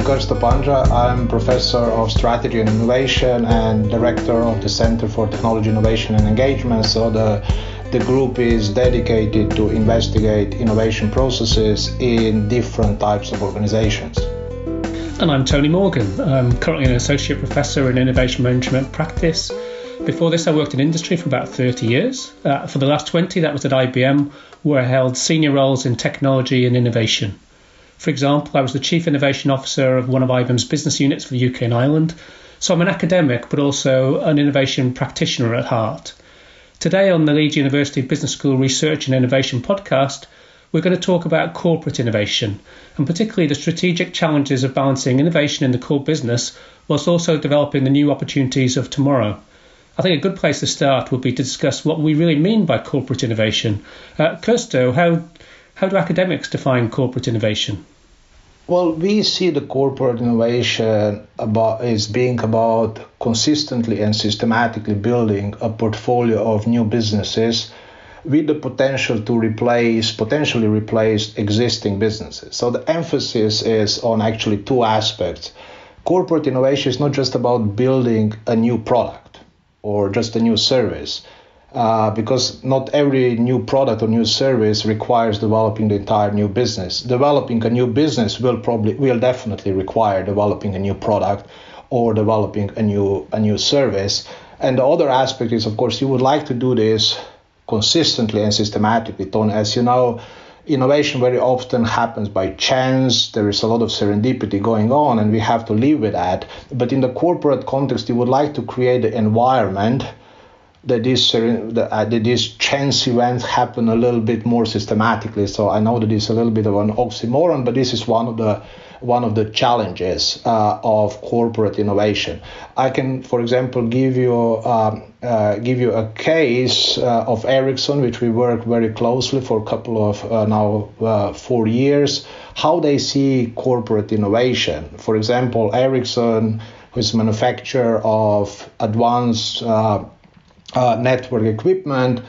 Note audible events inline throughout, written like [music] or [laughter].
I'm. I'm professor of strategy and innovation and director of the Center for Technology Innovation and Engagement. So the the group is dedicated to investigate innovation processes in different types of organizations. And I'm Tony Morgan. I'm currently an associate professor in innovation management practice. Before this, I worked in industry for about 30 years. Uh, for the last 20, that was at IBM, where I held senior roles in technology and innovation. For example, I was the Chief Innovation Officer of one of IBM's business units for the UK and Ireland. So I'm an academic, but also an innovation practitioner at heart. Today on the Leeds University Business School Research and Innovation podcast, we're going to talk about corporate innovation and particularly the strategic challenges of balancing innovation in the core business whilst also developing the new opportunities of tomorrow. I think a good place to start would be to discuss what we really mean by corporate innovation. Uh, Krsto, how, how do academics define corporate innovation? Well, we see the corporate innovation about is being about consistently and systematically building a portfolio of new businesses with the potential to replace potentially replace existing businesses. So the emphasis is on actually two aspects. Corporate innovation is not just about building a new product or just a new service uh, because not every new product or new service requires developing the entire new business. Developing a new business will probably will definitely require developing a new product or developing a new a new service. And the other aspect is, of course, you would like to do this consistently and systematically. Ton, as you know, innovation very often happens by chance. There is a lot of serendipity going on, and we have to live with that. But in the corporate context, you would like to create the environment that this that, uh, that these chance events happen a little bit more systematically. So I know that it's a little bit of an oxymoron, but this is one of the one of the challenges uh, of corporate innovation. I can, for example, give you um, uh, give you a case uh, of Ericsson, which we work very closely for a couple of uh, now uh, four years. How they see corporate innovation. For example, Ericsson, who is a manufacturer of advanced uh, network equipment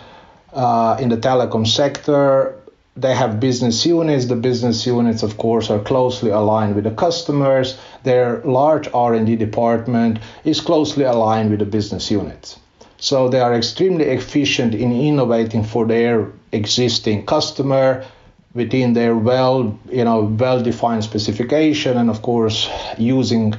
uh, in the telecom sector. They have business units. The business units, of course, are closely aligned with the customers. Their large R&D department is closely aligned with the business units. So they are extremely efficient in innovating for their existing customer within their well, you know, well-defined specification, and of course using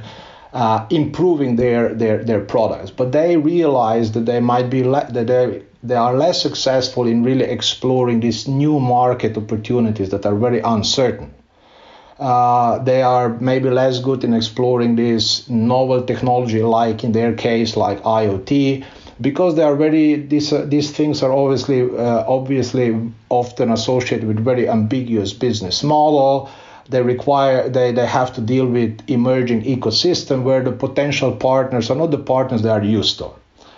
uh, improving their, their their products. But they realize that they might be le- that they they are less successful in really exploring these new market opportunities that are very uncertain. Uh, they are maybe less good in exploring this novel technology, like in their case, like IoT, because they are very these uh, these things are obviously uh, obviously often associated with very ambiguous business model they require they, they have to deal with emerging ecosystem where the potential partners are not the partners they are used to.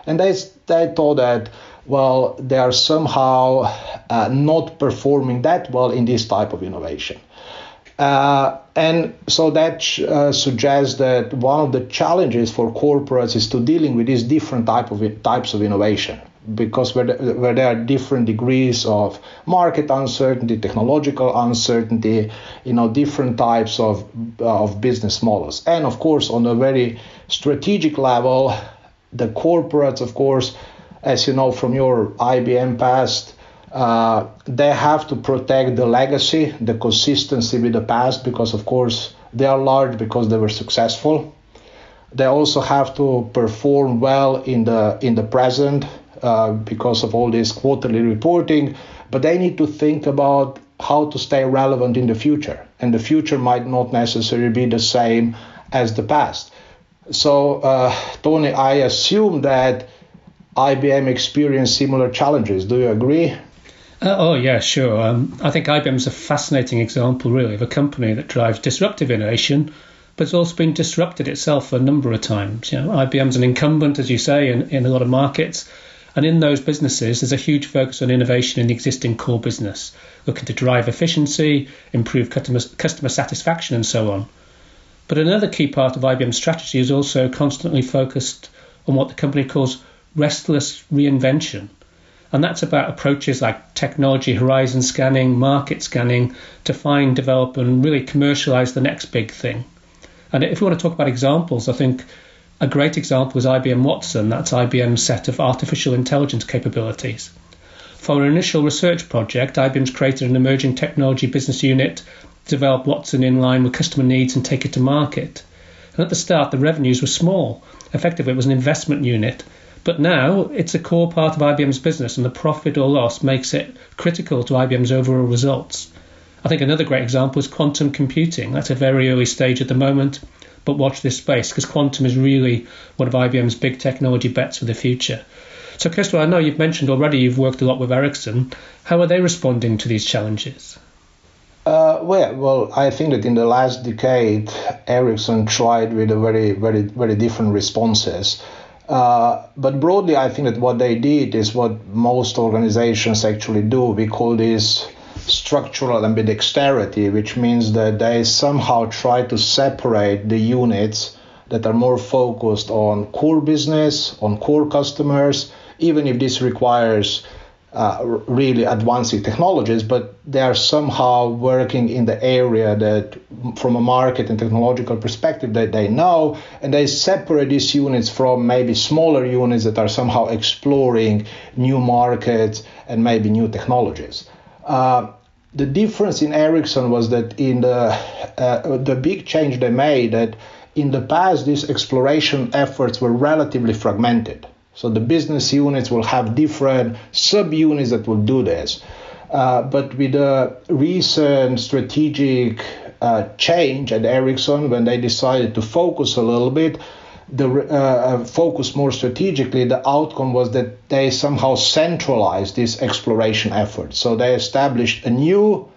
And they, they thought that well they are somehow uh, not performing that well in this type of innovation uh, and so that uh, suggests that one of the challenges for corporates is to dealing with these different type of types of innovation because where, the, where there are different degrees of market uncertainty, technological uncertainty, you know, different types of, of business models. And of course, on a very strategic level, the corporates, of course, as you know from your IBM past, uh, they have to protect the legacy, the consistency with the past, because of course they are large because they were successful. They also have to perform well in the in the present uh, because of all this quarterly reporting, but they need to think about how to stay relevant in the future. And the future might not necessarily be the same as the past. So, uh, Tony, I assume that IBM experienced similar challenges. Do you agree? Uh, oh, yeah, sure. Um, I think IBM is a fascinating example, really, of a company that drives disruptive innovation, but it's also been disrupted itself a number of times. You know, IBM's an incumbent, as you say, in, in a lot of markets. And in those businesses, there's a huge focus on innovation in the existing core business, looking to drive efficiency, improve customer, customer satisfaction, and so on. But another key part of IBM's strategy is also constantly focused on what the company calls restless reinvention. And that's about approaches like technology horizon scanning, market scanning to find, develop, and really commercialize the next big thing. And if we want to talk about examples, I think a great example is IBM Watson. That's IBM's set of artificial intelligence capabilities. For an initial research project, IBM's created an emerging technology business unit to develop Watson in line with customer needs and take it to market. And at the start, the revenues were small. Effectively, it was an investment unit. But now it's a core part of IBM's business, and the profit or loss makes it critical to IBM's overall results. I think another great example is quantum computing. That's a very early stage at the moment, but watch this space because quantum is really one of IBM's big technology bets for the future. So, Christopher, I know you've mentioned already you've worked a lot with Ericsson. How are they responding to these challenges? Uh, well, well, I think that in the last decade, Ericsson tried with a very, very, very different responses. Uh, but broadly, I think that what they did is what most organizations actually do. We call this structural ambidexterity, which means that they somehow try to separate the units that are more focused on core business, on core customers, even if this requires uh, really advancing technologies, but they are somehow working in the area that, from a market and technological perspective, that they know, and they separate these units from maybe smaller units that are somehow exploring new markets and maybe new technologies. Uh, the difference in Ericsson was that in the uh, the big change they made that in the past these exploration efforts were relatively fragmented. So the business units will have different subunits that will do this. Uh, but with the recent strategic uh, change at Ericsson, when they decided to focus a little bit, the uh, uh, focus more strategically, the outcome was that they somehow centralized this exploration effort. So they established a new,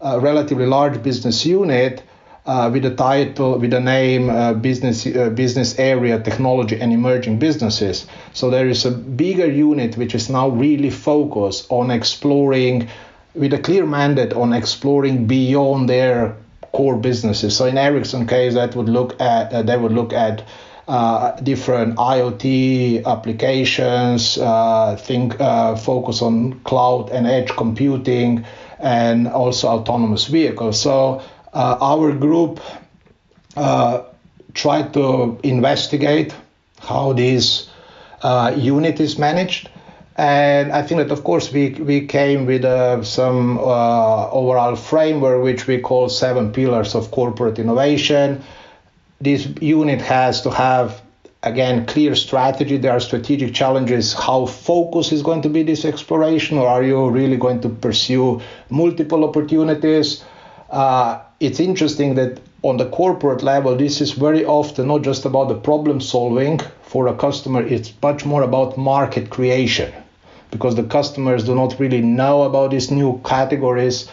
uh, relatively large business unit uh, with a title, with a name, uh, business uh, business area, technology and emerging businesses. So there is a bigger unit which is now really focused on exploring, with a clear mandate on exploring beyond their core businesses. So in Ericsson case, that would look at they would look at uh, different IoT applications, uh, think uh, focus on cloud and edge computing, and also autonomous vehicles. So uh, our group uh, tried to investigate how this unit is managed. And I think that, of course, we, we came with uh, some uh, overall framework, which we call seven pillars of corporate innovation. This unit has to have again clear strategy. There are strategic challenges. How focus is going to be this exploration or are you really going to pursue multiple opportunities uh, it's interesting that on the corporate level this is very often not just about the problem solving for a customer it's much more about market creation because the customers do not really know about these new categories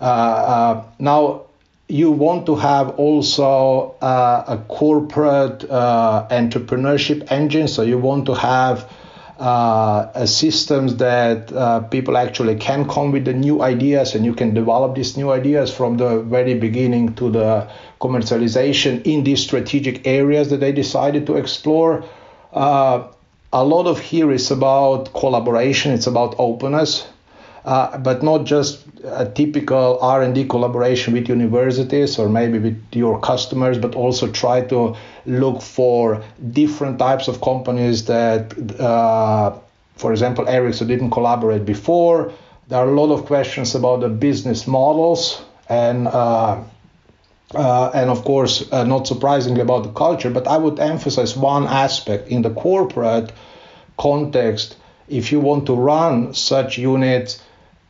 uh, uh, now you want to have also uh, a corporate uh, entrepreneurship engine. So you want to have uh, systems that uh, people actually can come with the new ideas and you can develop these new ideas from the very beginning to the commercialization in these strategic areas that they decided to explore. Uh, a lot of here is about collaboration. It's about openness. Uh, but not just a typical R&D collaboration with universities or maybe with your customers, but also try to look for different types of companies that, uh, for example, Ericsson didn't collaborate before. There are a lot of questions about the business models and. Uh, uh, and of course, uh, not surprisingly about the culture, but I would emphasize one aspect in the corporate context. If you want to run such units,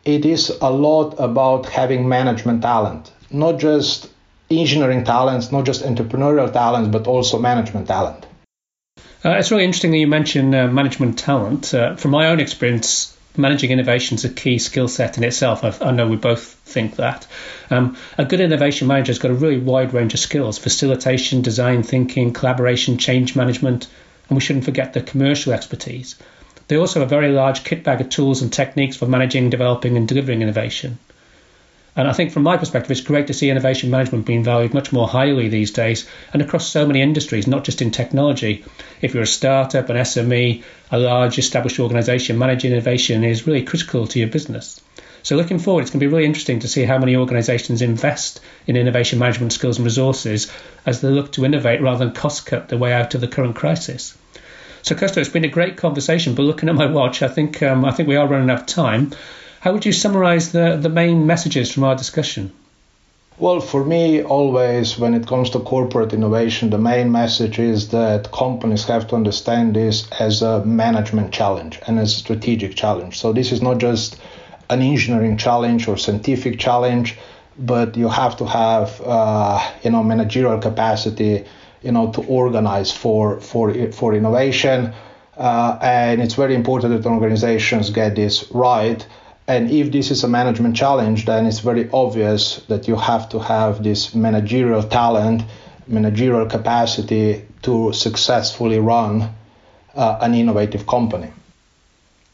it is a lot about having management talent, not just engineering talents, not just entrepreneurial talents, but also management talent. Uh, it's really interesting that you mention uh, management talent. Uh, from my own experience, managing innovation is a key skill set in itself. I've, i know we both think that. Um, a good innovation manager has got a really wide range of skills facilitation, design thinking, collaboration, change management, and we shouldn't forget the commercial expertise. They also have a very large kit bag of tools and techniques for managing, developing, and delivering innovation. And I think from my perspective, it's great to see innovation management being valued much more highly these days and across so many industries, not just in technology. If you're a startup, an SME, a large established organization, managing innovation is really critical to your business. So looking forward, it's going to be really interesting to see how many organisations invest in innovation management skills and resources as they look to innovate rather than cost cut their way out of the current crisis. So, Kosta, it's been a great conversation, but looking at my watch, I think um, I think we are running out of time. How would you summarise the, the main messages from our discussion? Well, for me, always when it comes to corporate innovation, the main message is that companies have to understand this as a management challenge and as a strategic challenge. So, this is not just an engineering challenge or scientific challenge, but you have to have, uh, you know, managerial capacity you know to organize for for for innovation. Uh, and it's very important that organizations get this right. And if this is a management challenge then it's very obvious that you have to have this managerial talent managerial capacity to successfully run uh, an innovative company.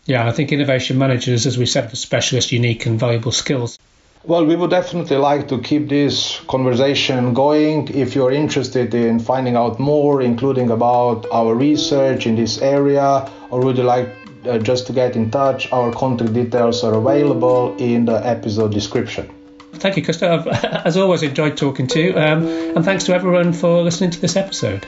Yeah i think innovation managers as we said are specialist unique and valuable skills well, we would definitely like to keep this conversation going. If you're interested in finding out more, including about our research in this area, or would you like uh, just to get in touch, our contact details are available in the episode description. Thank you, Kosta. [laughs] I've, as always, enjoyed talking to you. Um, and thanks to everyone for listening to this episode.